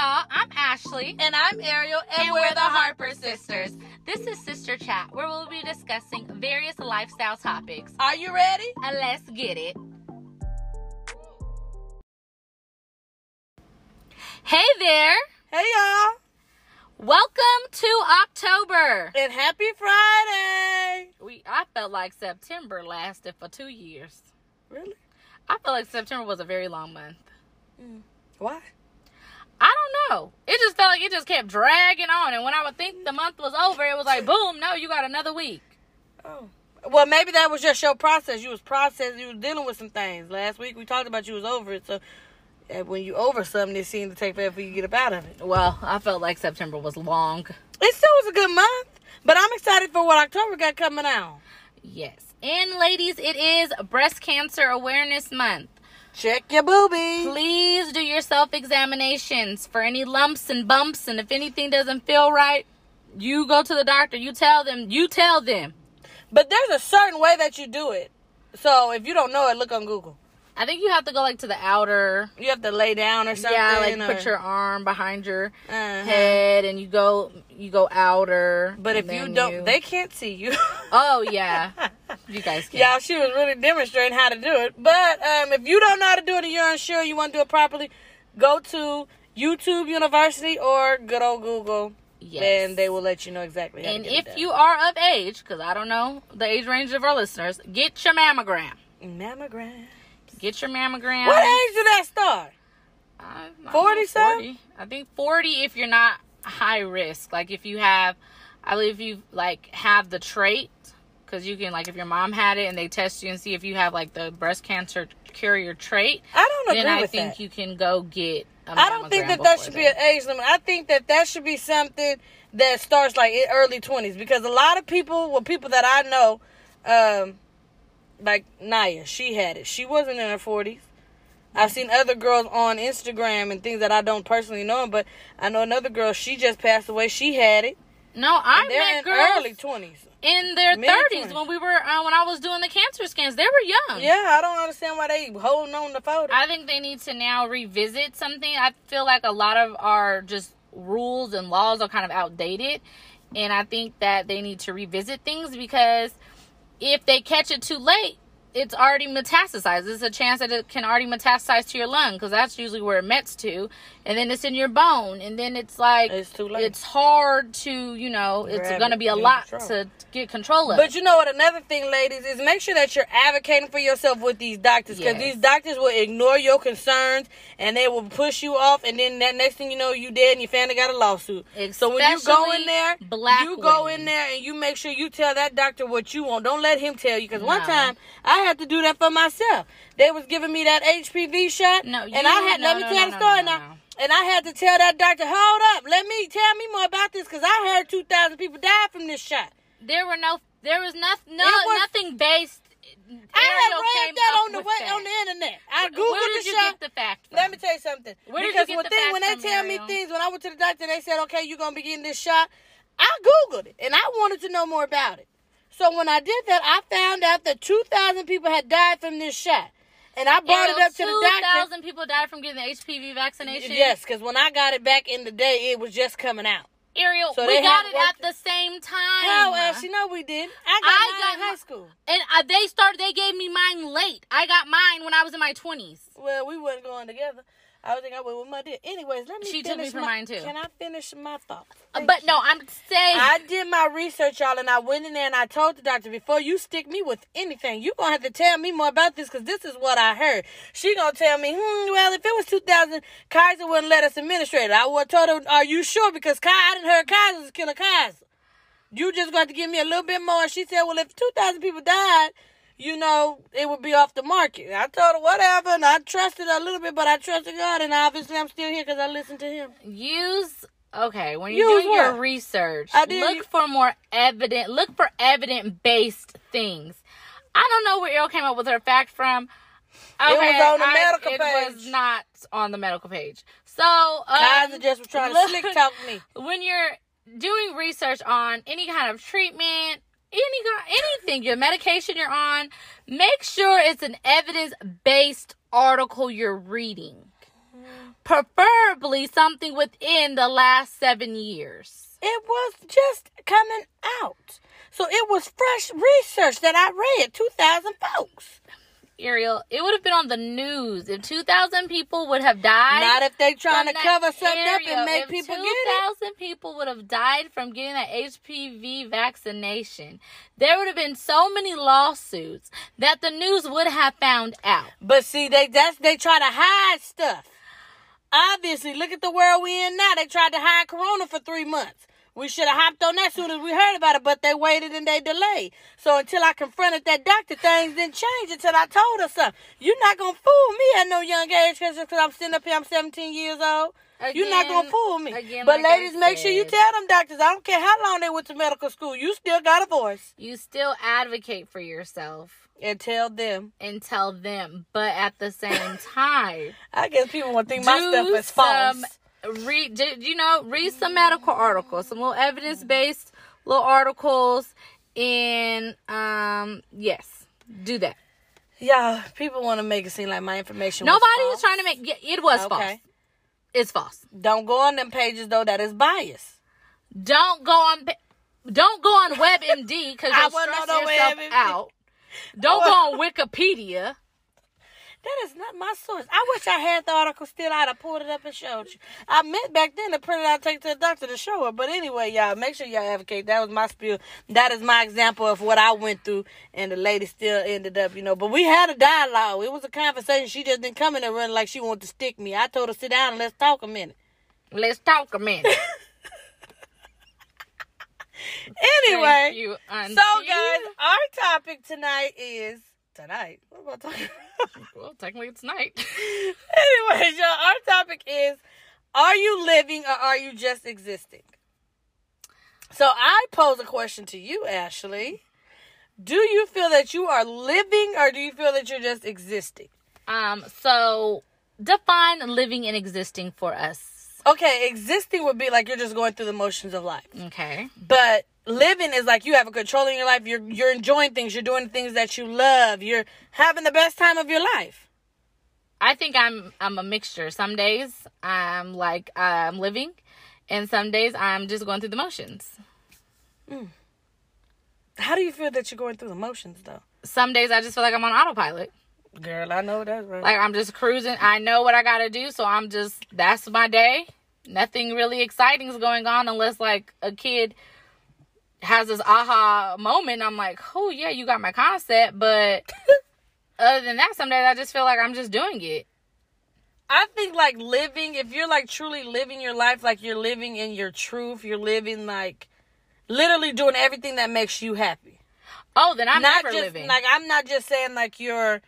y'all. I'm Ashley. And I'm Ariel, and, And we're, we're the Harper sisters. This is Sister Chat, where we'll be discussing various lifestyle topics. Are you ready? And let's get it. Hey there. Hey, y'all. Welcome to October. And happy Friday. We I felt like September lasted for 2 years. Really? I felt like September was a very long month. Mm. Why? I don't know. It just felt like it just kept dragging on and when I would think the month was over, it was like boom, no, you got another week. Oh. Well, maybe that was just your process. You was processing. You was dealing with some things. Last week we talked about you was over it. So when you over something, it seemed to take forever for you to get up out of it. Well, I felt like September was long. It still was a good month. But I'm excited for what October got coming out. Yes. And ladies, it is Breast Cancer Awareness Month. Check your boobies. Please do your self examinations for any lumps and bumps. And if anything doesn't feel right, you go to the doctor. You tell them. You tell them. But there's a certain way that you do it. So if you don't know it, look on Google. I think you have to go like to the outer. You have to lay down or something. yeah, like or- put your arm behind your Uh-huh. head, and you go you go outer. But if you don't, they can't see you. Oh yeah, you guys can. Y'all, she was really demonstrating how to do it. But um, if you don't know how to do it and you're unsure, you want to do it properly, go to YouTube University or good old Google, Yes. and they will let you know exactly. How And to get it if you are of age, because I don't know the age range of our listeners, get your mammogram. mammogram, Get your mammogram. what age did that start? I 40 know, something? I think 40 if you're not high risk. Like if you have, I believe if you like have the trait, because you can like if your mom had it and they test you and see if you have like the breast cancer carrier trait, I don't agree then I with think that. you can go get. a I don't think that that should be an age limit. I think that that should be something that starts like in early twenties because a lot of people, well, people that I know, um, like Naya, she had it. She wasn't in her forties. I've seen other girls on Instagram and things that I don't personally know, but I know another girl. She just passed away. She had it. No, I met in girls early twenties. in their 30s when we were uh, when I was doing the cancer scans. They were young. Yeah, I don't understand why they holding on the photo. I think they need to now revisit something. I feel like a lot of our just rules and laws are kind of outdated. And I think that they need to revisit things because if they catch it too late, it's already metastasized. There's a chance that it can already metastasize to your lung because that's usually where it mets to. And then it's in your bone. And then it's like, It's too late. it's hard to, you know, it's Grab to it, be a lot control. to get control of. But you know what? Another thing, ladies, is make sure that you're advocating for yourself with these doctors because Yes. these doctors will ignore your concerns and they will push you off, and then that next thing you know, you dead and your family got a lawsuit. so when you go in there, black you go in there and you make sure you tell that doctor what you want. Don't let him tell you because one time I had to do that for myself. They was giving me that HPV shot, No, and I had no, let me no, tell no, the story no, now. And I had to tell that doctor, hold up, let me tell me more about this because I heard two thousand people died from this shot. there were no, there was nothing, no, was- nothing based. I Ariel had read that on the way, on the internet. I Where googled did the you shot. get the fact? From? Let me tell you something. Where did you because get when, the thing, facts when they tell me things, when I went to the doctor, they said, "Okay, you're gonna be getting this shot." I googled it and I wanted to know more about it. So when I did that, I found out that two thousand people had died from this shot, and I brought it up to the doctor. 2,000 people died from getting the HPV vaccination. Yes, because when I got it back in the day, it was just coming out. Ariel, So we got it at the same time. How else? You know we did. I got I mine got in high school. And uh, they started. They gave me mine late. I got mine when I was in my twenties. Well, we weren't going together. I was thinking I went with my dear. Anyways, let me She finish took me for my, mine, too. Can I finish my thought? Uh, Thank But you. no, I'm saying. I did my research, y'all, and I went in there and I told the doctor before you stick me with anything, you gonna have to tell me more about this because this is what I heard. She gonna tell me, hmm, well, if it was 2000, Kaiser wouldn't let us administrate it. I would told her, are you sure? Because Kai, I didn't heard Kaiser was killing Kaiser. You just got to give me a little bit more. She said, well, if 2,000 people died, you know, it would be off the market. I told her whatever, and I trusted a little bit, but I trusted God, and obviously I'm still here because I listened to him. use okay when you're Use doing your research I did- look for more evident look for evident based things i don't know where Ariel came up with her fact from It was on the I- medical it page. was not on the medical page so um, Kaiser just was trying to slick talk me. when you're doing research on any kind of treatment any anything your medication you're on make sure it's an evidence based article you're reading preferably something within the last seven years. It was just coming out. So it was fresh research that I read, 2,000 folks. Ariel, it would have been on the news if 2,000 people would have died. Not if they trying to cover something up and make If people get it. 2,000 people would have died from getting that HPV vaccination. There would have been so many lawsuits that the news would have found out. But see, they that's they try to hide stuff. Obviously, look at the world we in now. They tried to hide Corona for three months. We should have hopped on that as soon as we heard about it, but they waited and they delayed. So until I confronted that doctor, things didn't change until I told her something. You're not gonna fool me at no young age because I'm sitting up here, I'm 17 years old. You're not gonna fool me. again, but like ladies, make sure you tell them doctors. I don't care how long they went to medical school. You still got a voice. You still advocate for yourself And tell them. and tell them, but at the same time, I guess people want to think my stuff is false. Read did you know read some medical articles some little evidence-based little articles and um yes do that Yeah, people want to make it seem like my information. nobody was was trying to make yeah, it was false it's false Don't go on them pages though. That is bias. don't go on don't go on webmd because you'll stress yourself out don't go on wikipedia That is not my source. I wish I had the article still. I'd have pulled it up and showed you. I meant back then to print it out, take it to the doctor to show her. But anyway, y'all, make sure y'all advocate. That was my spiel. That is my example of what I went through, and the lady still ended up, you know. But we had a dialogue. It was a conversation. She just didn't come in and run like she wanted to stick me. I told her sit down and let's talk a minute. let's talk a minute Anyway, you, so guys, our topic tonight is tonight. What am I talking about? well technically it's night Anyways, y'all, our topic is Are you living or are you just existing? So I pose a question to you, Ashley. Do you feel that you are living or do you feel that you're just existing? um so define living and existing for us Okay, existing would be like you're just going through the motions of life. okay But living is like you have a control in your life. You're you're enjoying things. You're doing things that you love. You're having the best time of your life. I think I'm I'm a mixture. Some days I'm like I'm living, and some days I'm just going through the motions. Mm. How do you feel that you're going through the motions though? Some days I just feel like I'm on autopilot. Girl, I know that's right. Like I'm just cruising. I know what I got to do, so I'm just that's my day. Nothing really exciting is going on unless like a kid has this aha moment. I'm like, oh yeah, you got my concept, but other than that, some days I just feel like I'm just doing it. I think like living, if you're like truly living your life, like you're living in your truth, you're living like literally doing everything that makes you happy. Oh, then I'm not just living. like I'm not just saying like you're,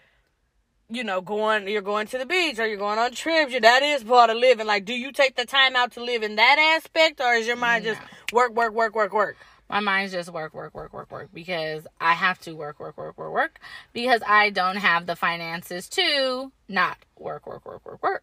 you know, going you're going to the beach or you're going on trips. That is part of living. Like, do you take the time out to live in that aspect, or is your mind just work, work, work, work, work? My mind's just work, work, work, work, work because I have to work, work, work, work, work because I don't have the finances to not work, work, work, work, work.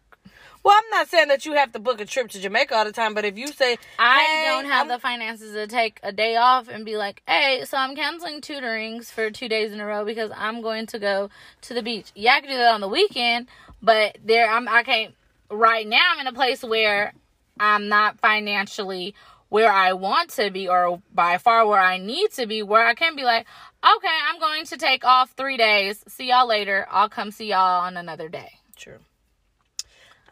Well, I'm not saying that you have to book a trip to Jamaica all the time, but if you say I don't have I'm- the finances to take a day off and be like, hey, so I'm canceling tutorings for two days in a row because I'm going to go to the beach. Yeah, I can do that on the weekend, but there I'm I can't right now I'm in a place where I'm not financially where I want to be or by far where I need to be where I can be like, okay, I'm going to take off three days. See y'all later. I'll come see y'all on another day. True.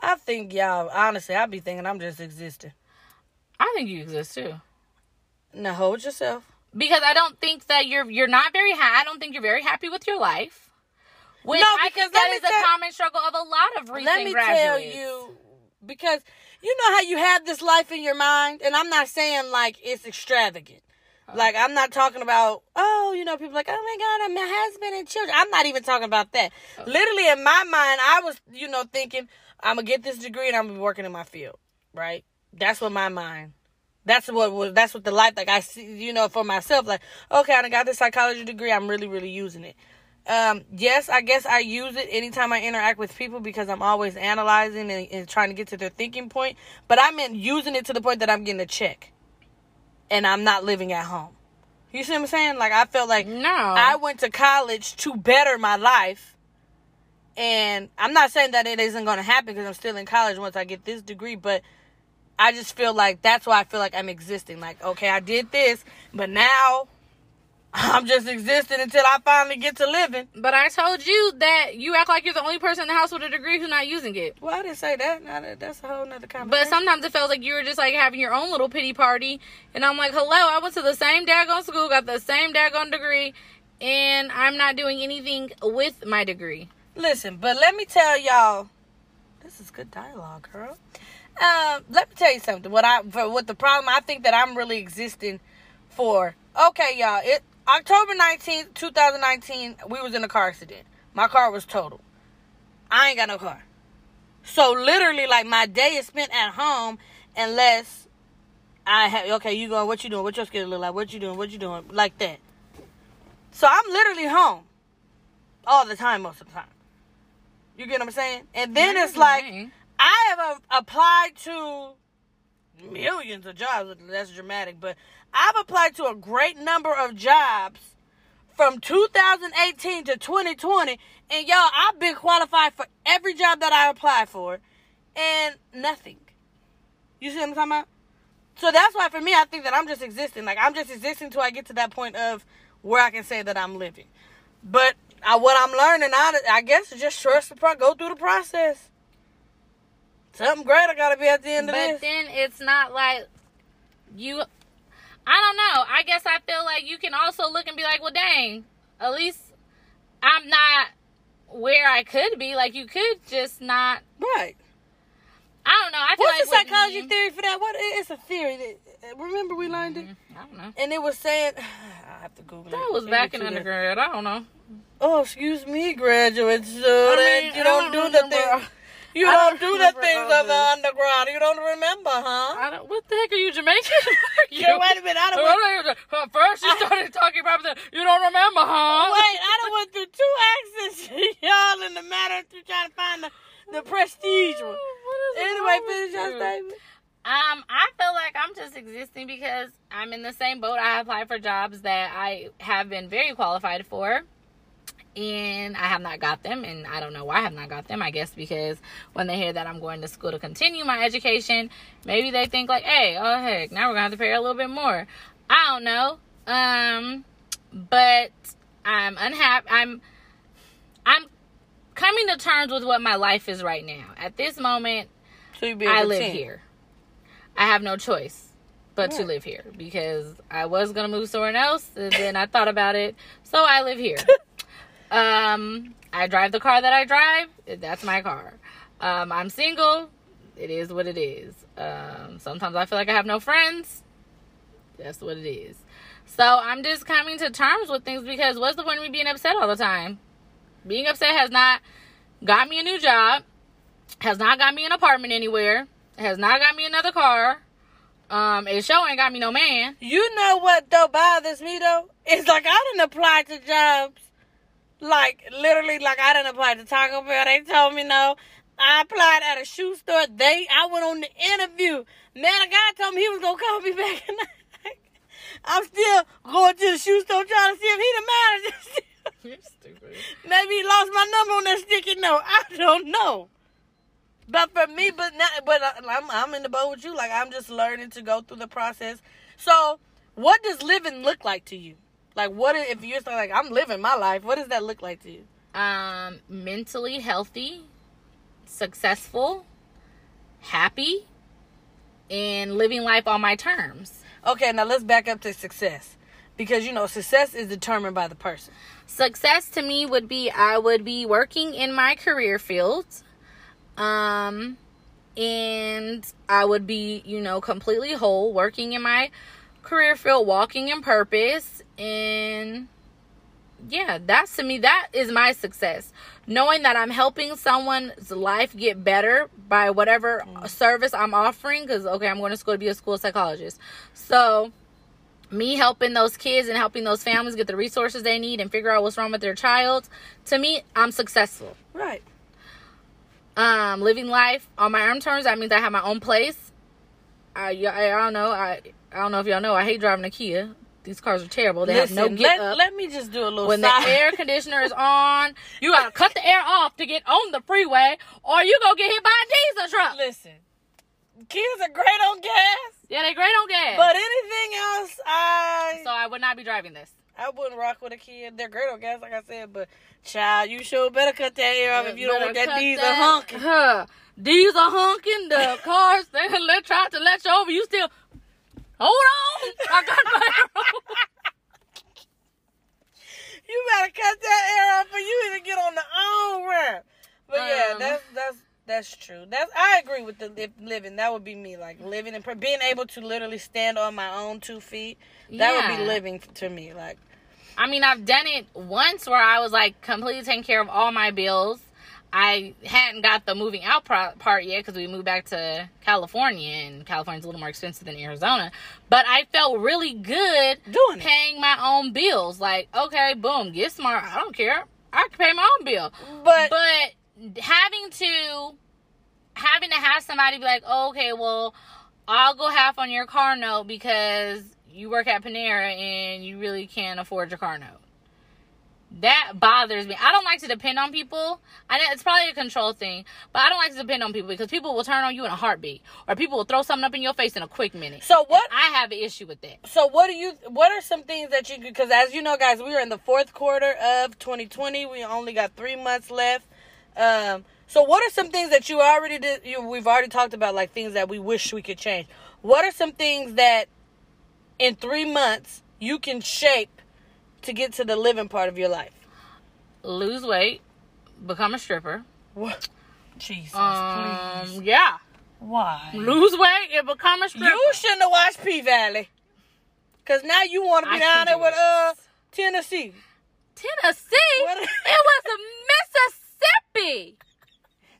I think y'all honestly, I'd be thinking I'm just existing. I think you exist too. Now hold yourself. because I don't think that you're you're not very ha- I don't think you're very happy with your life. Which No, I because think that is a common struggle of a lot of recent Let me graduates. tell you, because you know how you have this life in your mind, and I'm not saying like it's extravagant. Uh-huh. Like I'm not talking about oh you know people like oh my god I'm my husband and children. I'm not even talking about that. Uh-huh. Literally in my mind I was you know thinking I'm gonna get this degree and I'm gonna be working in my field. Right. That's what my mind. That's what was. That's what the life like I see. You know for myself like okay I got this psychology degree. I'm really really using it. Um, yes, I guess I use it anytime I interact with people because I'm always analyzing and, and trying to get to their thinking point. But I meant using it to the point that I'm getting a check and I'm not living at home. You see what I'm saying? Like I felt like No. I went to college to better my life And I'm not saying that it isn't going to happen because I'm still in college once I get this degree, but I just feel like that's why I feel like I'm existing. Like, okay, I did this, but now I'm just existing until I finally get to living. But I told you that you act like you're the only person in the house with a degree who's not using it. Well, I didn't say that. Now that that's a whole nother conversation. But sometimes it feels like you were just like having your own little pity party. And I'm like, hello, I went to the same daggone school, got the same daggone degree, and I'm not doing anything with my degree. Listen, but let me tell y'all, this is good dialogue, girl. Um, let me tell you something. What I for what the problem I think that I'm really existing for. Okay, y'all. It October 19th, 2019, we was in a car accident. My car was totaled. I ain't got no car. So literally, like my day is spent at home unless I have. Okay, you going? What you doing? What your schedule look like? What you doing? What you doing? Like that. So I'm literally home all the time, most of the time. You get what I'm saying? And then it's like I have applied to millions of jobs. That's dramatic, but I've applied to a great number of jobs from 2018 to 2020, and y'all, I've been qualified for every job that I applied for, and nothing. You see what I'm talking about? So that's why for me, I think that I'm just existing. Like I'm just existing until I get to that point of where I can say that I'm living. But I, what I'm learning, I, I guess, is just trust the pro, go through the process. Something great I gotta be at the end but of this. But then it's not like you I don't know. I guess I feel like you can also look and be like, well, dang, at least I'm not where I could be. Like, you could just not. Right. I don't know. I feel What's like the psychology theory for that? What? It's a theory. That, remember we learned it? Mm-hmm. I don't know. And it was saying, I have to Google that it. That was back in undergrad. I don't know. Oh, excuse me, graduates. So I mean, you don't, don't do the thing. You don't, don't, do the things of the underground. You don't remember, huh? I don't, what the heck are you Jamaican? you, yeah, wait a minute. I don't. First, you started talking about the. You don't remember, huh? Wait, I done went through two accents, y'all, in the matter of trying to find the, the prestige one. Anyway, finish your statement. Um, I feel like I'm just existing because I'm in the same boat. I apply for jobs that I have been very qualified for and I have not got them, and I don't know why I have not got them. I guess because when they hear that I'm going to school to continue my education, maybe they think like, "Hey, oh heck, now we're gonna have to pay a little bit more." I don't know, um, but I'm unhappy. I'm I'm coming to terms with what my life is right now. At this moment, so I live here. I have no choice but yeah. to live here because I was gonna move somewhere else, and then I thought about it, so I live here. Um, I drive the car that I drive. That's my car. Um, I'm single. It is what it is. Um, sometimes I feel like I have no friends. That's what it is. So I'm just coming to terms with things because what's the point of me being upset all the time? Being upset has not got me a new job, has not got me an apartment anywhere, has not got me another car. Um, it sure ain't got me no man. You know what though bothers me though? It's like I didn't apply to jobs like literally, like I didn't apply to Taco Bell. They told me no. I applied at a shoe store. They, I went on the interview. Man, a guy told me he was gonna call me back, and I'm still going to the shoe store trying to see if he the manager. You're stupid. Maybe he lost my number on that sticky note. I don't know. But for me, but not, but I'm I'm in the boat with you. Like I'm just learning to go through the process. So, what does living look like to you? Like, what if you're like, I'm living my life? What does that look like to you? Um, mentally healthy, successful, happy, and living life on my terms. Okay, now let's back up to success. Because you know, success is determined by the person. Success to me would be I would be working in my career field. Um and I would be, you know, completely whole, working in my career field, walking in purpose, and yeah, that's to me, that is my success. Knowing that I'm helping someone's life get better by whatever mm. service I'm offering, because okay, I'm going to school to be a school psychologist. So, me helping those kids and helping those families get the resources they need and figure out what's wrong with their child, to me, I'm successful. Right. Um, living life on my own terms, that means I have my own place. I, I, I don't know. I I don't know if y'all know, I hate driving a Kia. These cars are terrible. They have no Listen, get let, up. let me just do a little when the air conditioner is on, you gotta cut the air off to get on the freeway, or you gonna get hit by a diesel truck. Listen, Kias are great on gas, Yeah, they great on gas. but anything else, I so I would not be driving this. I wouldn't rock with a Kia. They're great on gas, like I said, but child, you sure better cut that air off if you don't want that diesel honking. Huh. Diesel honking. The cars they let try to let you over. You still hold on. I got my You better cut that air off for you even get on the on ramp. But yeah, Um. that's that's that's true. That's I agree with the li- living. That would be me, like living and pr- being able to literally stand on my own two feet. That would be living to me. Like I mean, I've done it once where I was like completely taking care of all my bills. I hadn't got the moving out pro- part yet because we moved back to California, and California's a little more expensive than Arizona. But I felt really good doing it. paying my own bills. Like, okay, boom, get smart. I don't care. I can pay my own bill. But, But having to having to have somebody be like, oh, okay, well, I'll go half on your car note because you work at Panera and you really can't afford your car note. That bothers me. I don't like to depend on people. I know it's probably a control thing, but I don't like to depend on people because people will turn on you in a heartbeat, or people will throw something up in your face in a quick minute. so what? I have an issue with that. So what do you? What are some things that you? Because as you know, guys, we are in the fourth quarter of 2020. We only got three months left. Um, so what are some things that you already did? You, we've already talked about like things that we wish we could change. What are some things that in three months you can shape to get to the living part of your life? Lose weight, become a stripper. What? Jesus, Um, please. yeah, Why? lose weight and become a stripper. You shouldn't have watched P Valley. Cause now you want to be I down there with it. uh Tennessee. Tennessee. What- it was a Mississippi.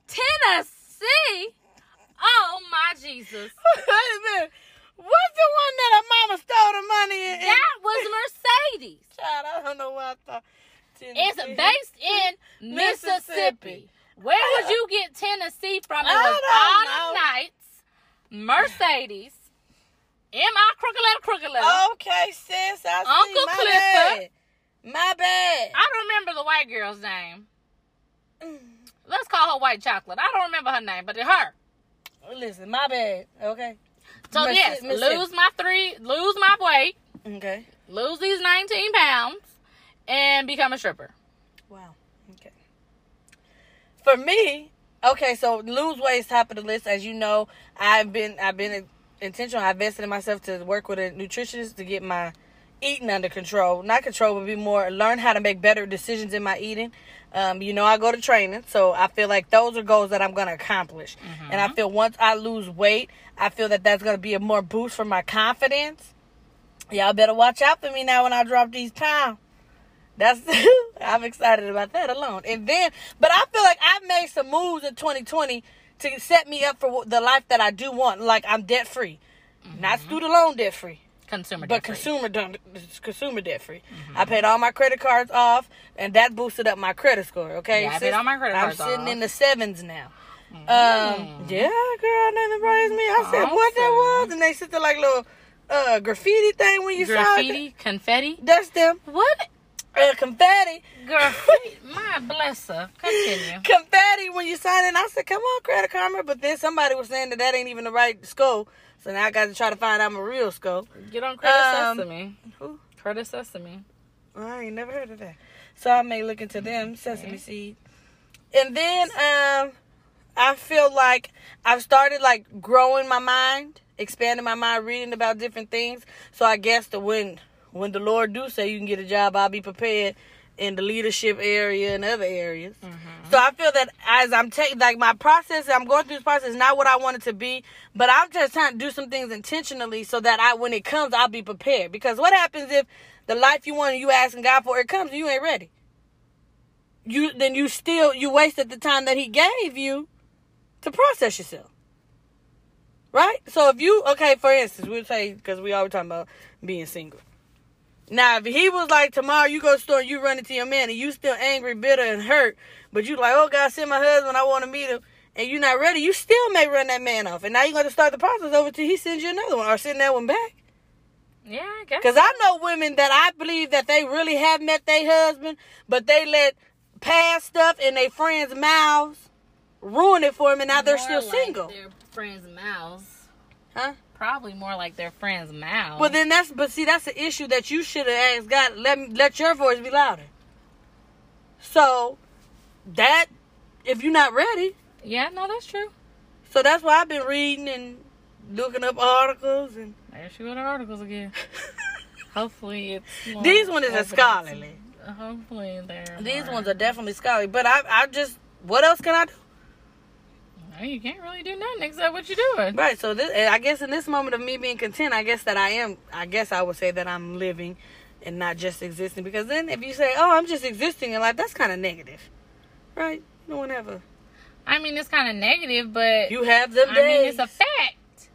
Tennessee. Oh my Jesus. Wait a minute. What's the one that her mama stole the money in? That was Mercedes. Child, I don't know why I thought. It's based in Mississippi. Mississippi. Where would you get Tennessee from? It was Autumn. Nights, Mercedes, M.I. Crooked Letter Crooked Letter. Okay, sis. I see. Uncle My Clifford. bad. My bad. I don't remember the white girl's name. Let's call her White Chocolate. I don't remember her name, but it's her. Oh, listen, my bad. Okay. So Missi- yes, Mississippi. lose my three, lose my weight, Okay. lose these 19 pounds, and become a stripper. Wow. Okay. For me, okay, so lose weight is top of the list. As you know, I've been I've been intentional. I invested in myself to work with a nutritionist to get my eating under control. Not control, but be more learn how to make better decisions in my eating. Um, you know, I go to training, so I feel like those are goals that I'm gonna accomplish. And I feel once I lose weight, I feel that that's gonna be a more boost for my confidence. Y'all better watch out for me now when I drop these pounds. That's I'm excited about that alone. And then, but I feel like I've made some moves in 2020 to set me up for the life that I do want. Like I'm debt free, not student loan debt free, Consumer but debt free. consumer done, consumer debt free. I paid all my credit cards off, and that boosted up my credit score. Okay, Yeah, I paid all my credit cards. Off. I'm sitting off. In the sevens now. Um, yeah, girl, nothing praise me. I said what that was, and they sit there like little uh graffiti thing when you saw Graffiti, it. confetti. That's them. What? Uh, confetti. Graffiti. My bless her. Continue. confetti when you sign in. I said, "Come on, Credit Karma," but then somebody was saying that that ain't even the right skull. So now I got to try to find out my real scope. Get on Credit Um, Sesame. who? Credit Sesame. I ain't never heard of that. So I may look into them sesame seed. And then um, I feel like I've started like growing my mind, expanding my mind, reading about different things. So I guess that when when the Lord do say you can get a job, I'll be prepared in the leadership area and other areas. Mm-hmm. So I feel that as I'm taking, like my process, I'm going through this process, not what I want it to be, but I'm just trying to do some things intentionally so that I, when it comes, I'll be prepared. Because what happens if the life you want and you asking God for it comes and you ain't ready? You then you still you wasted the time that He gave you to process yourself, right? So if you okay, for instance, we'll say because we always talking about being single. Now, if he was like tomorrow, you go to the store and you run into your man and you still angry, bitter, and hurt, but you like, oh God, send my husband, I want to meet him, and you're not ready, you still may run that man off, and now you're going to start the process over till he sends you another one or send that one back. Yeah, I guess. Because I know women that I believe that they really have met their husband, but they let past stuff in their friends' mouths ruin it for them, and now they're still like single. Their friends' mouths. Huh? Probably more like their friends' mouths. Well, then that's but see that's the issue that you should have asked God. Let me let your voice be louder. So that if you're not ready, yeah, no, that's true. so that's why I've been reading and looking up articles and There she go to articles again. Hopefully it's these ones is a scholarly. Hopefully they're These more- ones are definitely scholarly. But I I just what else can I do? No, you can't really do nothing except what you're doing. Right. So this I guess in this moment of me being content, I guess that I am. I guess I would say that I'm living and not just existing. Because then if you say, "Oh, I'm just existing in life," that's kind of negative, right? No one ever. I mean, it's kind of negative, but You have them I days. mean, it's a fact.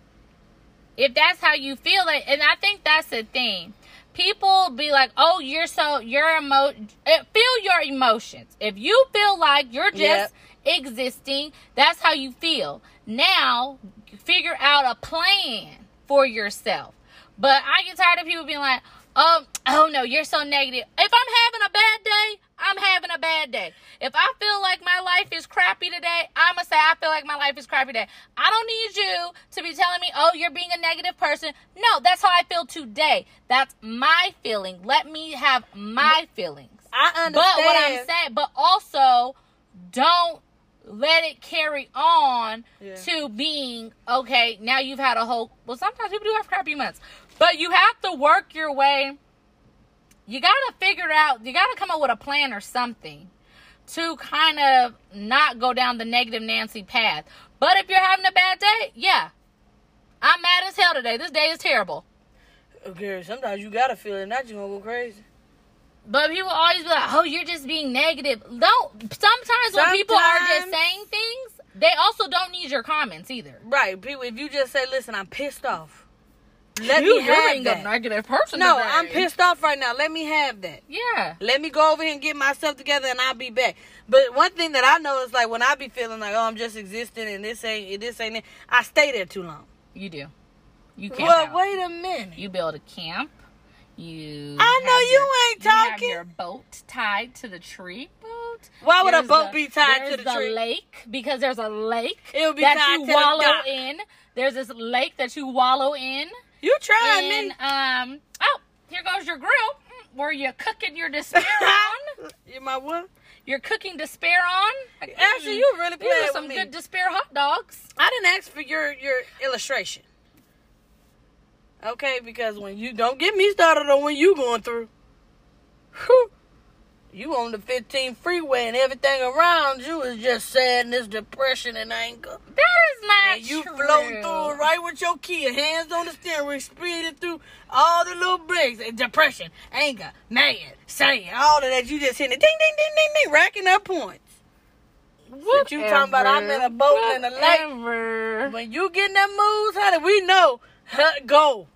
If that's how you feel it, and I think that's the thing. People be like, "Oh, you're so you're emo eh, feel your emotions. If you feel like you're just existing, that's how you feel. Now, figure out a plan for yourself. But I get tired of people being like, "Oh, oh no, you're so negative." If I'm having a bad day, I'm having a bad day. If I feel like my life is crappy today, I'm gonna say I feel like my life is crappy today. I don't need you to be telling me, "Oh, you're being a negative person." No, that's how I feel today. That's my feeling. Let me have my feelings. I understand. But what I'm saying, but also don't let it carry on Yeah. to being okay. Now you've had a whole. Well, sometimes people do have crappy months, but you have to work your way. You gotta figure out. You gotta come up with a plan or something to kind of not go down the negative Nancy path. But if you're having a bad day, yeah, I'm mad as hell today. This day is terrible. Okay, sometimes you gotta feel it, not you gonna go crazy. But people always be like, "Oh, you're just being negative." Don't. Sometimes when people are just saying things, they also don't need your comments either. Right, people. If you just say, "Listen, I'm pissed off," let you, me you're have that. a negative person. no, today. I'm pissed off right now. Let me have that. Yeah. Let me go over here and get myself together, and I'll be back. But one thing that I know is like when I be feeling like, "Oh, I'm just existing," and this ain't this ain't it, I stay there too long. You do. You camp Well, out. wait a minute. You build a camp. You. I know you your- ain't you have your boat tied to the tree. Boat. Why would a boat the- be tied to there's the tree? lake because there's a lake It would be that you the wallow dock. in. There's this lake that you wallow in. You trying and um oh here goes your grill Mm, where you're cooking your despair on you my what? you're cooking despair on Actually, you really are with some me. good despair hot dogs I didn't ask for your your illustration. Okay, because when you don't get me started on when you going through. Whew. You on the 15 freeway and everything around you is just sadness, depression, and anger. that is not And you true. floating through it right with your key, hands on the steering wheel, speeding through all the little breaks. And depression, anger, mad, sad, all of that. You just hitting it, ding, ding, ding, ding, ding, racking up points. What you talking about? I'm in a boat in the lake. Whatever. When you get in that moves, honey, we know. Go.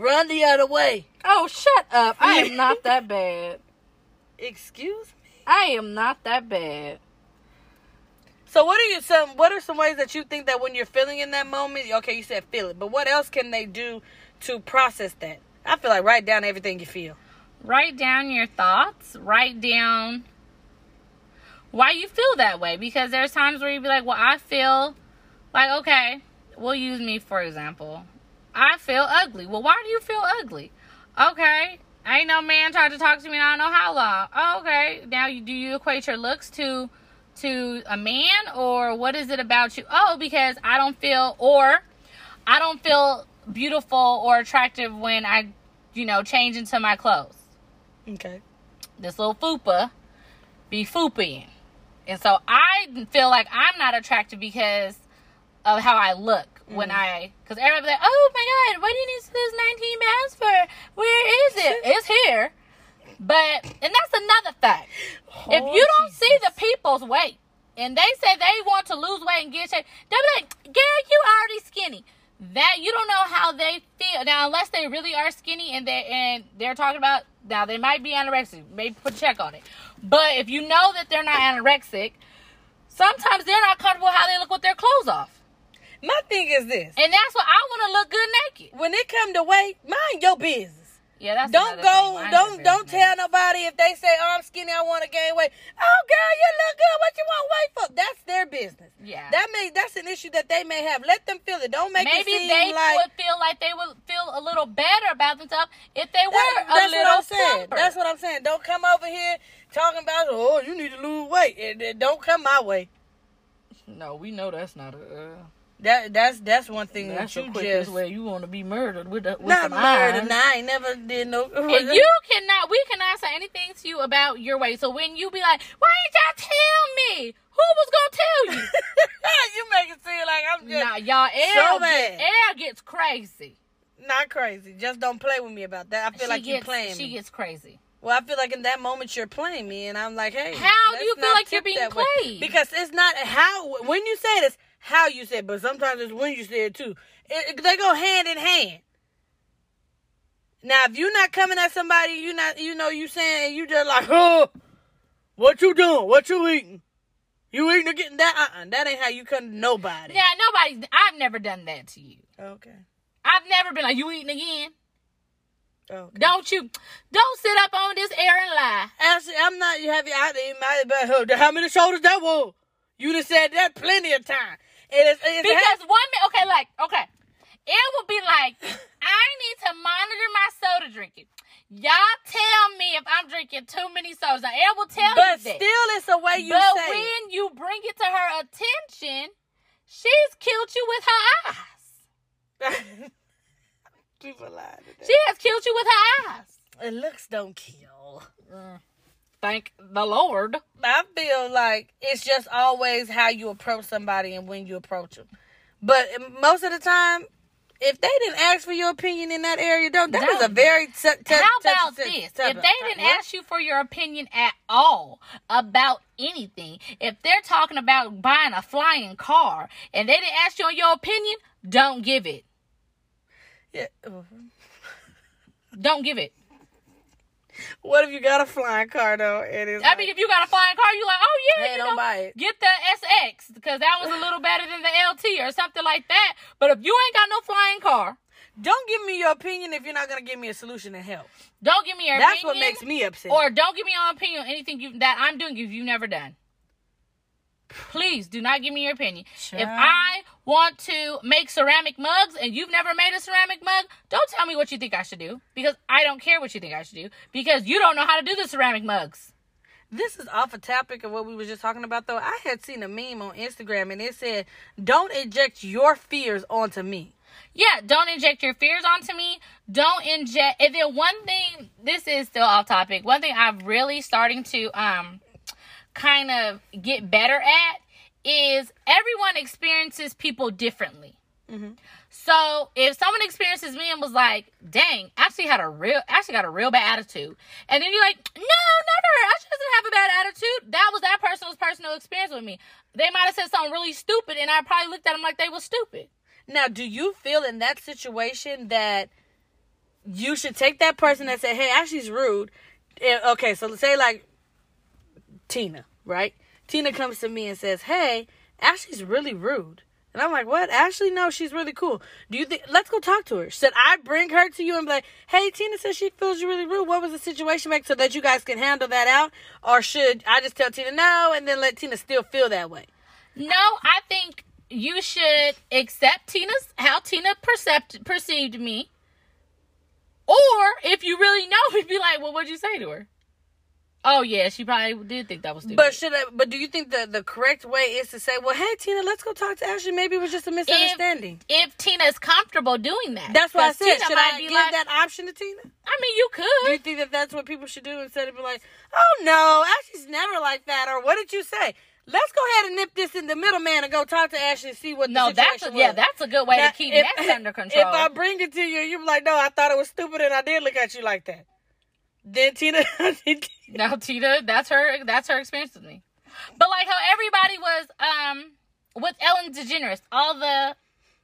Run the other way. oh shut up i am not that bad Excuse me. i am not that bad So what are you some what are some ways that you think that when you're feeling in that moment, okay, you said feel it, but what else can they do to process that? I feel like write down everything you feel. write down your thoughts write down why you feel that way because there's times where you be like well i feel like okay we'll use me for example i feel ugly. Well why do you feel ugly? Okay. Ain't no man tried to talk to me and i don't know how long. Oh, okay. Now you do you equate your looks to to a man or what is it about you? Oh because i don't feel or i don't feel beautiful or attractive when i you know change into my clothes. Okay. this little fupa be fupaing. And so I feel like I'm not attractive because of how I look when mm. I, because everybody be like, oh my God, what do you need to lose 19 pounds for? Where is it? it's here. But, and that's another fact. if Oh, you don't Jesus. see the people's weight and they say they want to lose weight and get shape, they'll be like, girl, you already skinny. That you don't know how they feel now, unless they really are skinny and they and they're talking about now they might be anorexic. Maybe put a check on it. But if you know that they're not anorexic, sometimes they're not comfortable how they look with their clothes off. My thing is this: And that's what I want to look good naked. when it come to weight, mind your business. Yeah, that's Don't go. thing. Don't don't tell nobody if they say, "Oh, I'm skinny. I want to gain weight." Oh, girl, you look good. What you want weight for? That's their business. Yeah. That may that's an issue that they may have. Let them feel it. Don't make Maybe it seem they like would feel like they would feel a little better about themselves if they were That- a that's little what I'm saying. plumper. That's what I'm saying. Don't come over here talking about, "Oh, you need to lose weight." It- it- don't come my way. no, we know that's not a. Uh, That that's that's one thing that's that you just way you want to be murdered with the, with not some murder. iron. Nah, I ain't never did no. And you cannot, we cannot say anything to you about your way. So when you be like, why didn't y'all tell me? Who was gonna tell you? you make it seem like I'm just nah, y'all, air, so get- mad. air gets crazy. not crazy. Just don't play with me about that. I feel she like gets, you playing She me. gets crazy. Well, I feel like in that moment you're playing me, and I'm like, hey, How do you feel like you're being that way. played? Because it's not how when you say it's how you say it, but sometimes it's when you say it too. It, it- they go hand in hand. Now, if you're not coming at somebody, you not, you know, you saying you just like, oh, what you doing? What you eating? You eating or getting that? Uh, uh that ain't how you come to nobody. Yeah, nobody's. I've never done that to you. Okay. I've never been like, you eating again? Okay. Don't you? Don't sit up on this air and lie. Actually, I'm not. You have there. But how many shoulders that was? You done said that plenty of time. It is. Because one minute, okay, like, okay, it would be like, I need to monitor my soda drinking. Y'all tell me if I'm drinking too many sodas. Now, it will tell but you that. still, it's a way you but say. it. when you bring it to her attention, she's killed you with her eyes. People lie to She has killed you with her eyes. It looks don't kill. Mm. Thank the Lord. I feel like it's just always how you approach somebody and when you approach them. But most of the time, if they didn't ask for your opinion in that area, don't. That was a very t- t- How touchy about sit- this? If they didn't What? ask you for your opinion at all about anything, if they're talking about buying a flying car and they didn't ask you on your opinion, don't give it. Yeah. Don't give it. What if you got a flying car though? It's I mean, if you got a flying car, you like, oh yeah, Hey, you don't know, buy it. get the SX because that was a little better than the LT or something like that. But if you ain't got no flying car, don't give me your opinion if you're not gonna give me a solution and help. don't give me your That's what makes me upset. Or don't give me your opinion on anything you, that I'm doing if you've never done. Please do not give me your opinion. If I want to make ceramic mugs and you've never made a ceramic mug, don't tell me what you think I should do because I don't care what you think I should do because you don't know how to do the ceramic mugs. This is off a topic of what we were just talking about though. I had seen a meme on Instagram and it said, Don't inject your fears onto me. Yeah, don't inject your fears onto me. Don't inject. And then one thing, this is still off topic. One thing I'm really starting to um kind of get better at is everyone experiences people differently. So if someone experiences me and was like, "Dang, actually had a real, actually got a real bad attitude," and then you're like, "No, never. I just doesn't have a bad attitude." That was that person's personal experience with me. They might have said something really stupid, and I probably looked at them like they was stupid. Now, do you feel in that situation that you should take that person that said, "Hey, Ashley's rude"? eh, Okay, so let's say like Tina, right? Tina comes to me and says, "Hey, Ashley's really rude," and I'm like, "What? Ashley? No, she's really cool. Do you think? Let's go talk to her." Should I bring her to you and be like, "Hey, Tina says she feels you really rude. What was the situation like, so that you guys can handle that out?" Or should I just tell Tina no and then let Tina still feel that way? No, I think you should accept Tina's how Tina percept perceived me. Or if you really know be like, well, what'd you say to her? Oh yeah, she probably did think that was stupid. But should I? But do you think the the correct way is to say, "Well, hey Tina, let's go talk to Ashley. Maybe it was just a misunderstanding." if Tina is comfortable doing that, That's what I said. Tina should I give like, that option to Tina? I mean, you could. Do you think that that's what people should do instead of be like, "Oh no, Ashley's never like that," or "What did you say?" Let's go ahead and nip this in the middle, man, and go talk to Ashley and see what. No, the that's a, yeah, that's a good way Now, to keep if- that under control. If I bring it to you, you're like, "No, I thought it was stupid, and I did look at you like that." Then Tina, No, Tina, that's her that's her experience with me. But like how everybody was um with Ellen DeGeneres, all the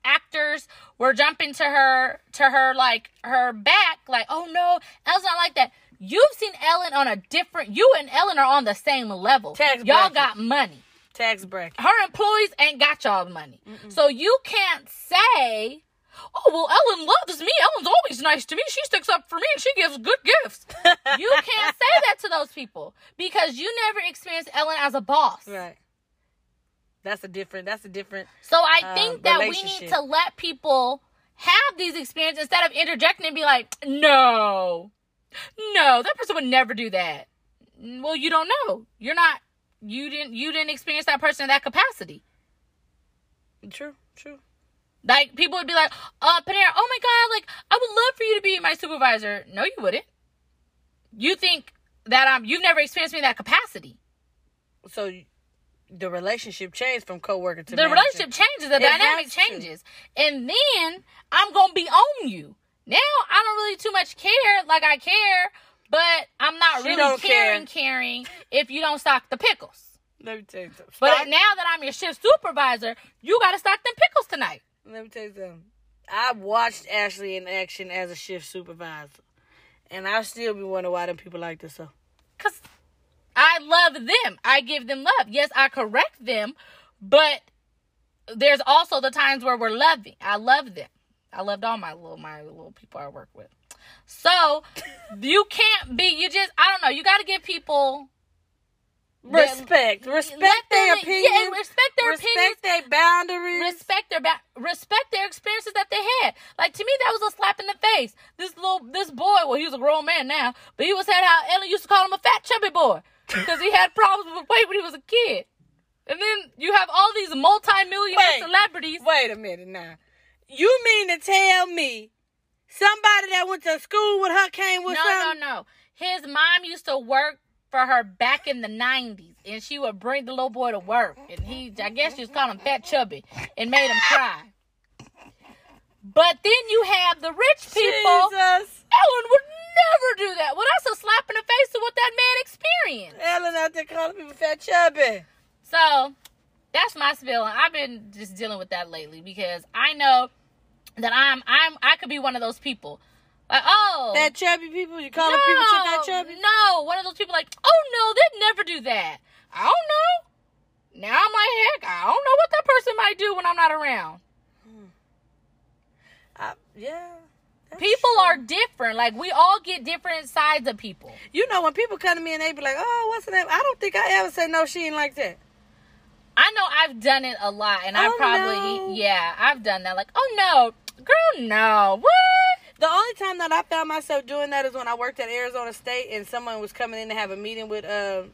actors were jumping to her to her like her back, like, oh no, Ellen's not like that. You've seen Ellen on a different you and Ellen are on the same level. Tax break. Y'all bracket. got money. tax bracket. Her employees ain't got y'all money. So you can't say, oh, well, Ellen loves me. Ellen's always nice to me. She sticks up for me and she gives good gifts. you can't say that to those people because you never experienced Ellen as a boss. Right. That's a different. That's a different. So I um, think that we need to let people have these experiences instead of interjecting and be like, no, no, that person would never do that. Well, you don't know. You're not. You didn't. You didn't experience that person in that capacity. True. True. Like people would be like, uh, Panera, oh my god, like I would love for you to be my supervisor. No, you wouldn't. You think that um you've never experienced me in that capacity. So the relationship changed from coworker to The manager. relationship changes, the It dynamic has to. changes. And then I'm gonna be on you. Now I don't really too much care, like I care, but I'm not She really caring, caring if you don't stock the pickles. Let me tell you something. But now that I'm your shift supervisor, you gotta stock them pickles tonight. Let me tell you something. I watched Ashley in action as a shift supervisor, and I still be wondering why them people like this. So Cause I love them. I give them love. Yes, I correct them, but there's also the times where we're loving. I love them. I loved all my little my little people I work with. So you can't be. You just I don't know. You got to give people respect, respect their them- opinions, Yeah, and respect their opinions. respect their boundaries. Respect their ba- respect their experiences that they had. Like to me, that was a slap in the face. This little this boy, well, he was a grown man now, but he was said how Ellen used to call him a fat chubby boy because he had problems with weight when he was a kid. And then you have all these multi-millionaire Wait. celebrities. Wait a minute now. You mean to tell me somebody that went to school with her came with No, no, no. His mom used to work for her back in the nineties, and she would bring the little boy to work, and he, I guess, she was calling him fat chubby, and made him cry. But then you have the rich people. Jesus. Ellen would never do that. Well, that's a slap in the face of what that man experienced. Ellen out there calling people fat chubby. So that's my spill, and I've been just dealing with that lately because I know that I'm I'm I could be one of those people. Like, oh, Fat chubby people? You call no, people chubby? no, one of those people like, oh no, they'd never do that. I don't know. Now I'm like, heck, I don't know what that person might do when I'm not around. I, yeah. that's People true. are different. Like we all get different sides of people. You know, when people come to me and they be like, oh, what's the name? I don't think I ever say no, she ain't like that. I know I've done it a lot, and I Oh, probably no. yeah, I've done that. Like, oh no, girl, no, what? The only time that I found myself doing that is when I worked at Arizona State and someone was coming in to have a meeting with uh,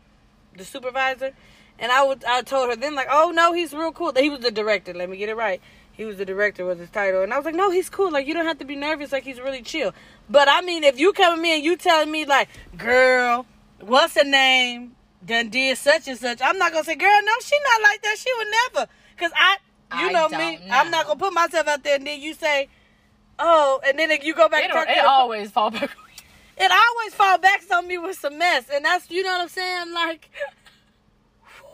the supervisor, and I would I told her then like, oh no, he's real cool. He was the director. Let me get it right. He was the director was his title, and I was like, no, he's cool. Like you don't have to be nervous. Like he's really chill. But I mean, if you come to me and you telling me like, girl, what's her name? Done did such and such. I'm not gonna say, girl, no, she not like that. She would never. Cause I, you I know me, know. I'm not gonna put myself out there, and then you say. Oh, and then you go back It, and talk to it always fall back. it always fall back on me with some mess, and that's you know what I'm saying. Like,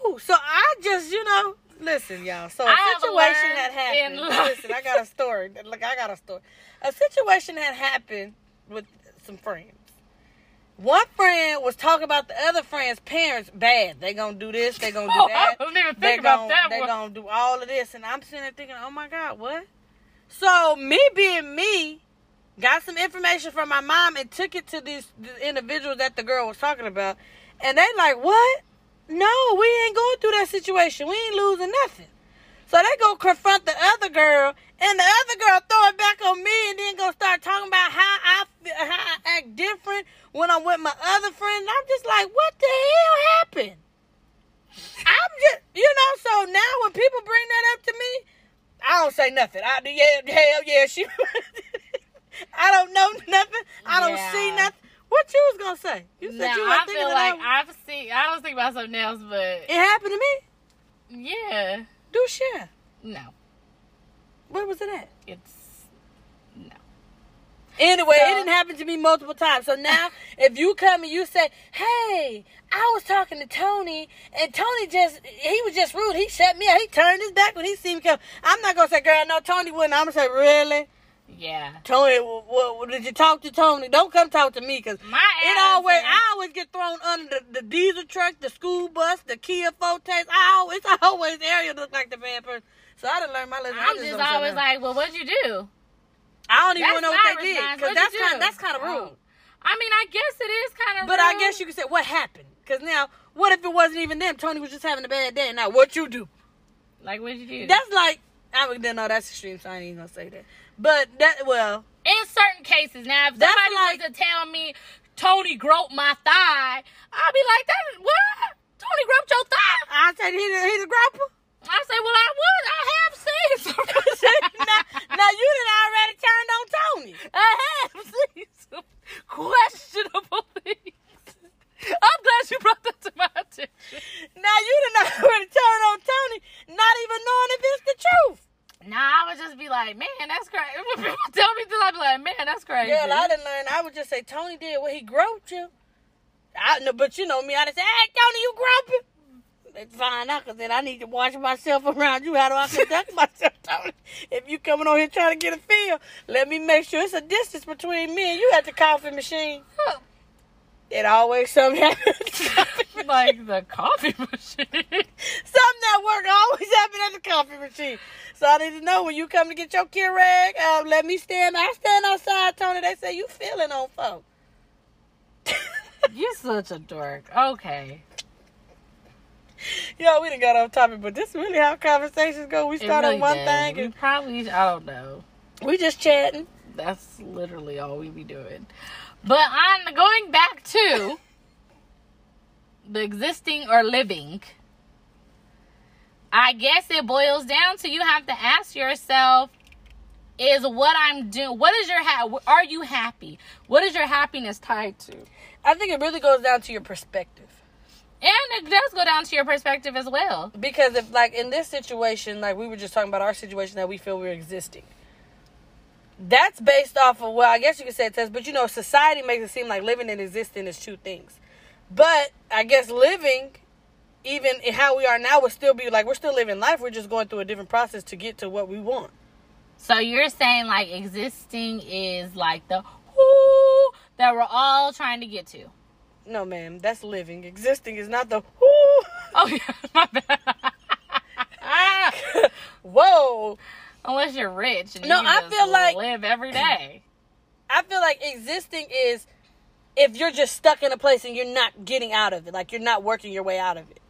whew. so I just you know listen, y'all. So a I situation had happened. Listen, I got a story. Look, I got a story. A situation had happened with some friends. One friend was talking about the other friend's parents bad. They gonna do this. They gonna do Oh, I that. wasn't even they thinking about gonna, that They one. gonna do all of this, and I'm sitting there thinking, oh my god, what? So me being me, got some information from my mom and took it to these the individuals that the girl was talking about, and they like, what? No, we ain't going through that situation. We ain't losing nothing. So they go confront the other girl, and the other girl throw it back on me, and then go start talking about how I how I act different when I'm with my other friends. I'm just like, what the hell happened? I'm just, you know. So now when people bring that up to me, I don't say nothing. I do. yeah, hell yeah, she. I don't know nothing. I don't see nothing. What you was gonna say? You said Now, you were I thinking feel like I- I've seen. I was thinking about something else, but it happened to me. yeah, Do share. no, Where was it at? it's. Anyway, So- it didn't happen to me multiple times. So now, if you come and you say, "Hey, I was talking to Tony, and Tony just he was just rude. He shut me out. He turned his back when he seen me come." I'm not gonna say, "Girl, no, Tony wouldn't." I'm gonna say, "Really?" Yeah. Tony, did you talk to Tony? Don't come talk to me because My it always I always get thrown under the, the diesel truck, the school bus, the Kia Forte. I always it's always area look like the bad person. So I didn't learn my lesson. I'm just don't always like, well, what'd you do? I don't even That's know what they did because that's kind do? that's kind of oh. rude. Oh. I mean, I guess it is kind of But I guess you could say what happened because now what if it wasn't even them? Tony was just having a bad day. Now what you do? Like, what'd you do? That's like I would no, that's extreme. So I ain't even gonna say that. But that well, in certain cases. Now, if somebody like- was to tell me Tony groped my thigh, I'll be like, that what? Tony groped your thigh? I said he the, he the grapper. I say, well, I was. I have seen some. now, now you done already turned on Tony. I have seen some questionable things. I'm glad you brought that to my attention. Now you done already turned on Tony, not even knowing if it's the truth. Nah, I would just be like, man, that's crazy. When people tell me this, I'd be like, man, that's crazy. Girl, I didn't learn. I would just say Tony did what he groped you. I know, but you know me. I'd say, hey, Tony, you groping? Let's find out, cause then I need to watch myself around you. How do I conduct myself, Tony? If you coming on here trying to get a feel, let me make sure it's a distance between me and you at the coffee machine. It always something happens. like the coffee machine. Something that work always happen at the coffee machine. So I need to know when you come to get your Keurig, uh, let me stand. I stand outside, Tony. They say you feeling on phone. You're such a dork. Okay. Yo, we didn't got off topic, but this is really how conversations go. We start really on one does. thing We and probably, I don't know. we just chatting. That's literally all we be doing. But on going back to the existing or living, I guess it boils down to you have to ask yourself is what I'm doing what is your ha- are you happy? What is your happiness tied to? I think it really goes down to your perspective. And it does go down to your perspective as well. Because if, like, in this situation, like we were just talking about our situation that we feel we're existing, that's based off of, well, I guess you could say it says, but you know, society makes it seem like living and existing is two things. But I guess living, even in how we are now, would still be like we're still living life. We're just going through a different process to get to what we want. So you're saying like existing is like the whoo that we're all trying to get to. No, ma'am, that's living. Existing is not the whoo. Oh yeah, my bad. Whoa. Unless you're rich and No, you I feel like- live every day. I feel like existing is if you're just stuck in a place and you're not getting out of it, like you're not working your way out of it.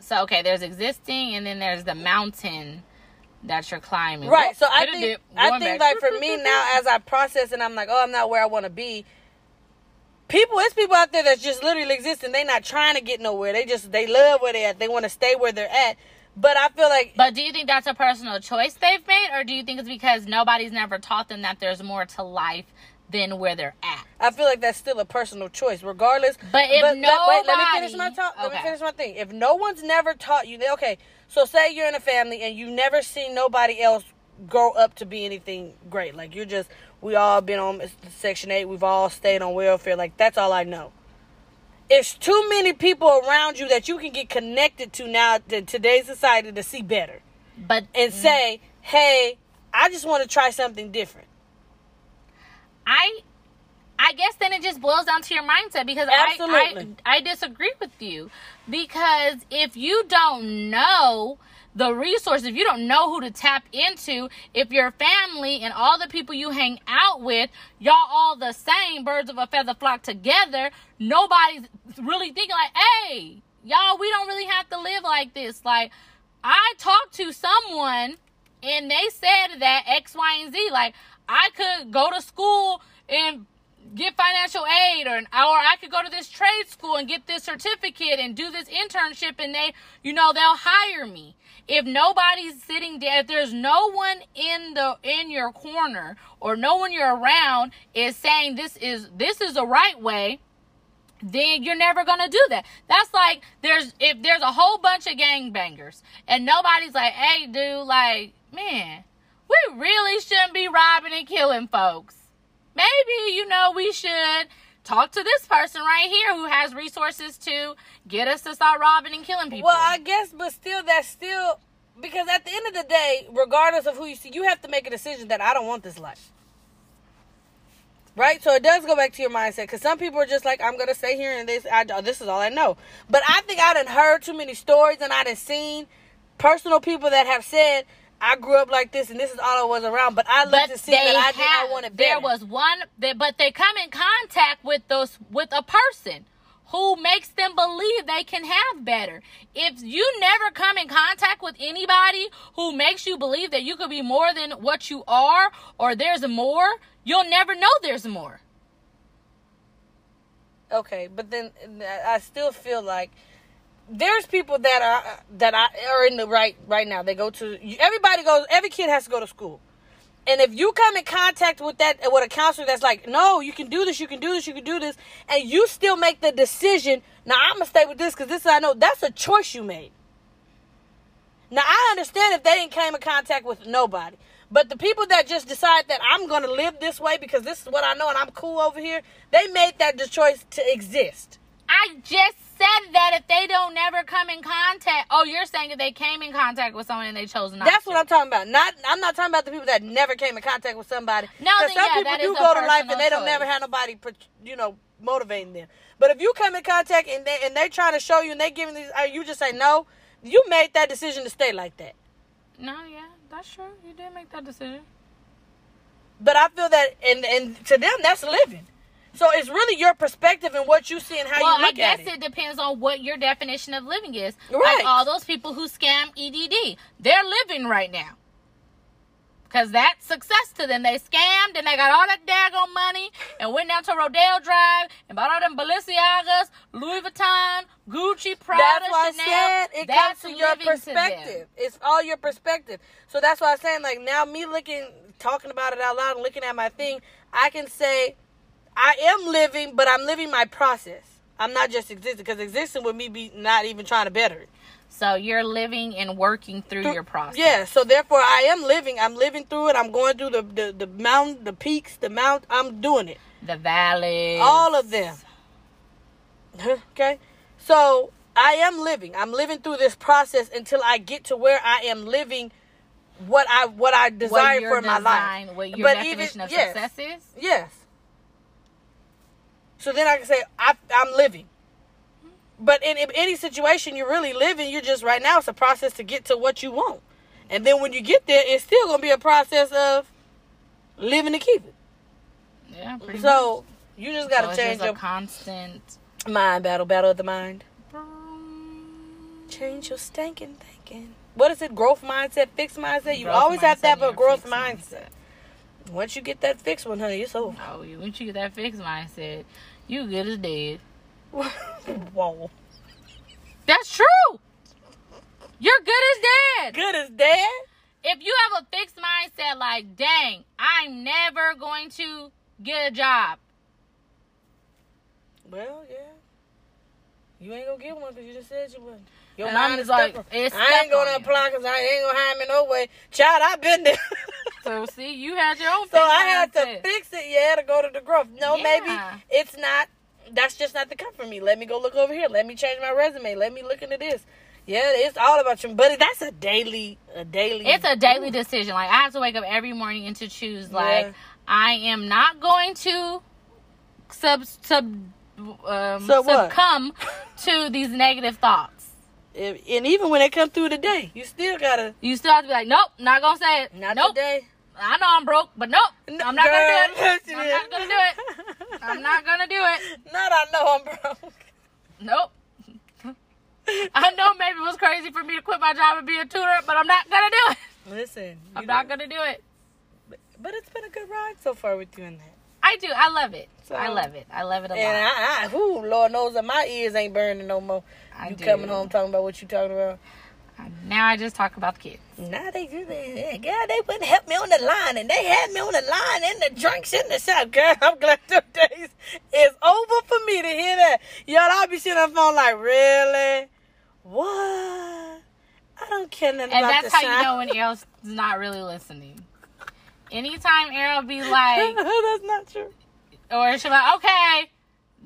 So okay, there's existing and then there's the mountain that you're climbing. Right. So I think I think like for me now as I process and I'm like, oh, I'm not where I want to be. People, it's people out there that's just literally existing. they're not trying to get nowhere. They just they love where they're at. They want to stay where they're at. But I feel like But do you think that's a personal choice they've made, or do you think it's because nobody's never taught them that there's more to life than where they're at? I feel like that's still a personal choice, regardless. But if let- wait, let me finish my talk. Let me finish my thing. If no one's never taught you, they- okay. So say you're in a family and you never seen nobody else grow up to be anything great. Like you're just, we all been on Section Eight. We've all stayed on welfare. Like that's all I know. It's too many people around you that you can get connected to now in today's society to see better But and mm. say, "Hey, I just want to try something different." I I guess then it just boils down to your mindset because. I, I I disagree with you because if you don't know the resource, if you don't know who to tap into, if your family and all the people you hang out with, y'all all the same, birds of a feather flock together, nobody's really thinking like, hey, y'all, we don't really have to live like this. Like, I talked to someone and they said that X, Y, and Z. Like, I could go to school and get financial aid or, or I could go to this trade school and get this certificate and do this internship and they, you know, they'll hire me. If nobody's sitting there, if there's no one in the, in your corner or no one you're around is saying this is, this is the right way, then you're never gonna do that. That's like there's if there's a whole bunch of gangbangers and nobody's like, hey dude, like, man, we really shouldn't be robbing and killing folks. Maybe, you know, we should talk to this person right here who has resources to get us to start robbing and killing people. Well, I guess, but still, that's still because at the end of the day, regardless of who you see, you have to make a decision that I don't want this life. right? So it does go back to your mindset because some people are just like, I'm gonna stay here and this, I, oh, this is all I know. But I think I done heard too many stories and I done seen personal people that have said, I grew up like this and this is all I was around. But I But to see that I, did, have, I wanted better. there was one, they, but they come in contact with those with a person who makes them believe they can have better. If you never come in contact with anybody who makes you believe that you could be more than what you are or there's more, you'll never know there's more. Okay, but then I still feel like there's people that are that I, are in the right right now. They go to everybody goes. Every kid has to go to school, and if you come in contact with that with a counselor that's like, no, you can do this, you can do this, you can do this, and you still make the decision. Now I'm gonna stay with this because this is I know that's a choice you made. Now I understand if they didn't come in contact with nobody. But the people that just decide that I'm to live this way because this is what I know and I'm cool over here, they made that choice to exist. I just said that if they don't never come in contact, oh, you're saying if they came in contact with someone and they chose not. That's to. what I'm talking about. Not I'm not talking about the people that never came in contact with somebody. No, 'Cause then, some yeah, people do go to life and they don't choice. never have nobody, you know, motivating them. But if you come in contact and they and they trying to show you and they giving these, uh, you just say no. You made that decision to stay like that. No, yeah, that's true. You did make that decision. But I feel that, and and to them, that's living. So it's really your perspective and what you see and how well, you I look guess at it. Well, I guess it depends on what your definition of living is. Right. Like all those people who scam EDD, they're living right now. Cause that's success to them. They scammed and they got all that daggone money and went down to Rodeo Drive and bought all them Balenciagas, Louis Vuitton, Gucci, Prada, That's why Chanel. I said it That's comes to your perspective. it's all your perspective. So that's why I'm saying, like now, me looking, talking about it out loud, and looking at my thing, I can say, I am living, but I'm living my process. I'm not just existing because existing would me be not even trying to better it. So you're living and working through your process. Yeah, so therefore I am living. I'm living through it. I'm going through the the, the mountain, the peaks, the mount. I'm doing it. The valleys. All of them. okay? So I am living. I'm living through this process until I get to where I am living what I what I desire your for my design, life. What your But definition even- of yes. success is? Yes. So then I can say I, I'm living. But in, in any situation you're really living, you're just right now. It's a process to get to what you want, and then when you get there, it's still gonna be a process of living to keep it. Yeah, pretty So you just gotta So change just a your constant. mind battle, battle of the mind. Change your stinking thinking. What is it? Growth mindset, fixed mindset. You Growth always have to have a growth fixed mindset. Once you get that fixed one, honey, it's over. Oh, once you get that fixed mindset, you good as dead. Whoa. That's true. You're good as dead. Good as dead. If you have a fixed mindset, like, dang, I'm never going to get a job. Well, yeah. You ain't gonna get one because you just said you wouldn't. Your And mind is like, it's I ain't gonna apply because I ain't gonna hire me no way. Child, I've been there. So see, you had your own. So I had to fix it, yeah, to go to the growth. No, Yeah. maybe it's not. That's just not the cut for me. Let me go look over here. Let me change my resume. Let me look into this. Yeah, it's all about you, buddy. That's a daily, a daily. It's a daily decision. Like I have to wake up every morning and to choose. Like Yeah. I am not going to sub sub um, what? succumb to these negative thoughts. If- and even when they come through the day, you still gotta. You still have to be like, nope, not gonna say it. Not nope. today. I know I'm broke, but nope, I'm not Girl, gonna do it. I'm not gonna do it. I'm not gonna do it. Not I know I'm broke. Nope. I know maybe it was crazy for me to quit my job and be a tutor, but I'm not gonna do it. Listen, I'm not gonna do it. But it's been a good ride so far with you in that. I do. I love it. So- I love it. I love it a And lot. I, I, whoo, Lord knows that my ears ain't burning no more. I you do. coming home talking about what you talking about? Now I just talk about the kids. Nah, they do that. Girl, they wouldn't help me on the line, and they had me on the line and the drinks in the south. Girl, I'm glad them days is over for me to hear that. Y'all, I'll be sitting on the phone like, really? What? I don't care nothing And about that's how you know when Errol's not really listening. Anytime Errol be like, that's not true. or she'll be like, okay,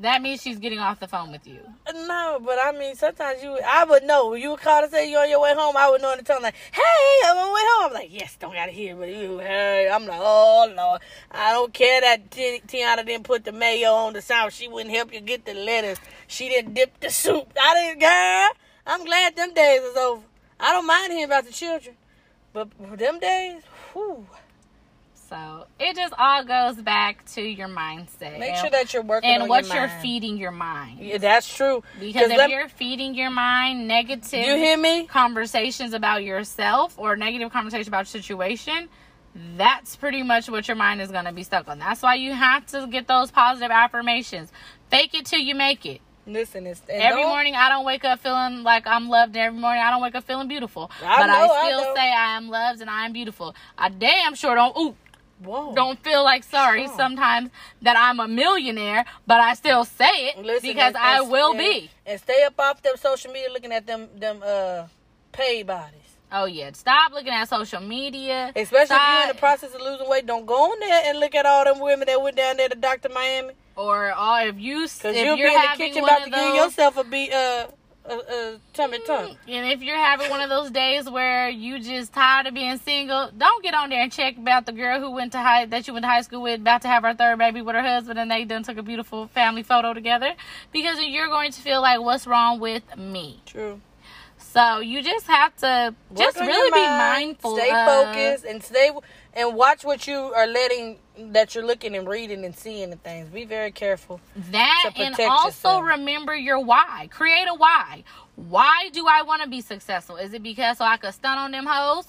that means she's getting off the phone with you. No, but I mean, sometimes you, I would know. You would call to say you're on your way home. I would know in the tone like, "Hey, I'm on my way home." I'm like, "Yes, don't gotta hear, but you, hey." I'm like, "Oh Lord, I don't care that Ti- Tiana didn't put the mayo on the sandwich. She wouldn't help you get the lettuce. She didn't dip the soup. I didn't, girl. I'm glad them days is over. I don't mind hearing about the children, but them days, whew. So it just all goes back to your mindset. Make sure that you're working and on what your you're feeding your mind. Yeah, that's true. Because if you're feeding your mind negative you hear me? conversations about yourself or negative conversation about your situation, that's pretty much what your mind is going to be stuck on. That's why you have to get those positive affirmations. Fake it till you make it. Listen, it's Every morning I don't wake up feeling like I'm loved. and Every morning I don't wake up feeling beautiful. I but know, I I still know. say I am loved and I am beautiful. I damn sure don't ooh Whoa. don't feel like sorry Sure. sometimes that I'm a millionaire, but I still say it Listen, because and- I and- will and- be. And stay up off them social media looking at them them uh paid bodies. Oh yeah, stop looking at social media. Especially if you're in the process of losing weight, don't go on there and look at all them women that went down there to Dr. Miami. or or if you if Cause you'll you're be in the kitchen about to give yourself a beat uh a, a tummy and if you're having one of those days where you just tired of being single, don't get on there and check about the girl who went to high that you went to high school with, about to have her third baby with her husband, and they done took a beautiful family photo together. Because you're going to feel like, what's wrong with me? True. So you just have to just Work on really your be mindful. Stay of- focused and stay and watch what you are letting that you're looking and reading and seeing and things. Be very careful. That and also yourself. remember your why. Create a why. Why do I want to be successful? Is it because so I could stun on them hoes?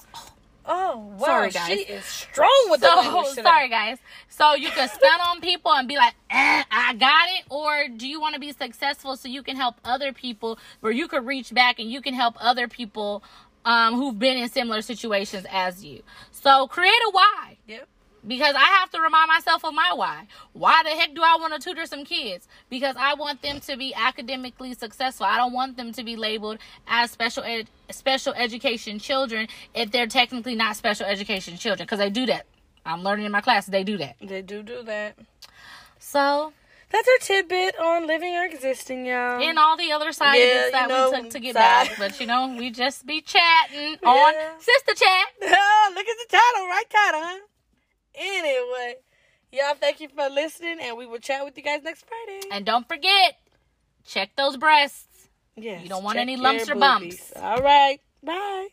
Oh wow, Sorry, guys. she is strong with the So language today. sorry guys. So you can stun on people and be like, eh, I got it, or do you want to be successful so you can help other people where you could reach back and you can help other people um, who've been in similar situations as you. So create a why Yep. Because I have to remind myself of my why. Why the heck do I want to tutor some kids? Because I want them to be academically successful. I don't want them to be labeled as special ed- special education children if they're technically not special education children because they do that. I'm learning in my class they do that. They do do that. So, That's our tidbit on living or existing, y'all. and all the other side Yeah, that know, we took to get side- back, but you know, we just be chatting on sister chat. Oh, look at the title, right title, huh? Anyway, y'all, thank you for listening, and we will chat with you guys next Friday. And don't forget, check those breasts. Yes, you don't want any lumps or bumps. All right, bye.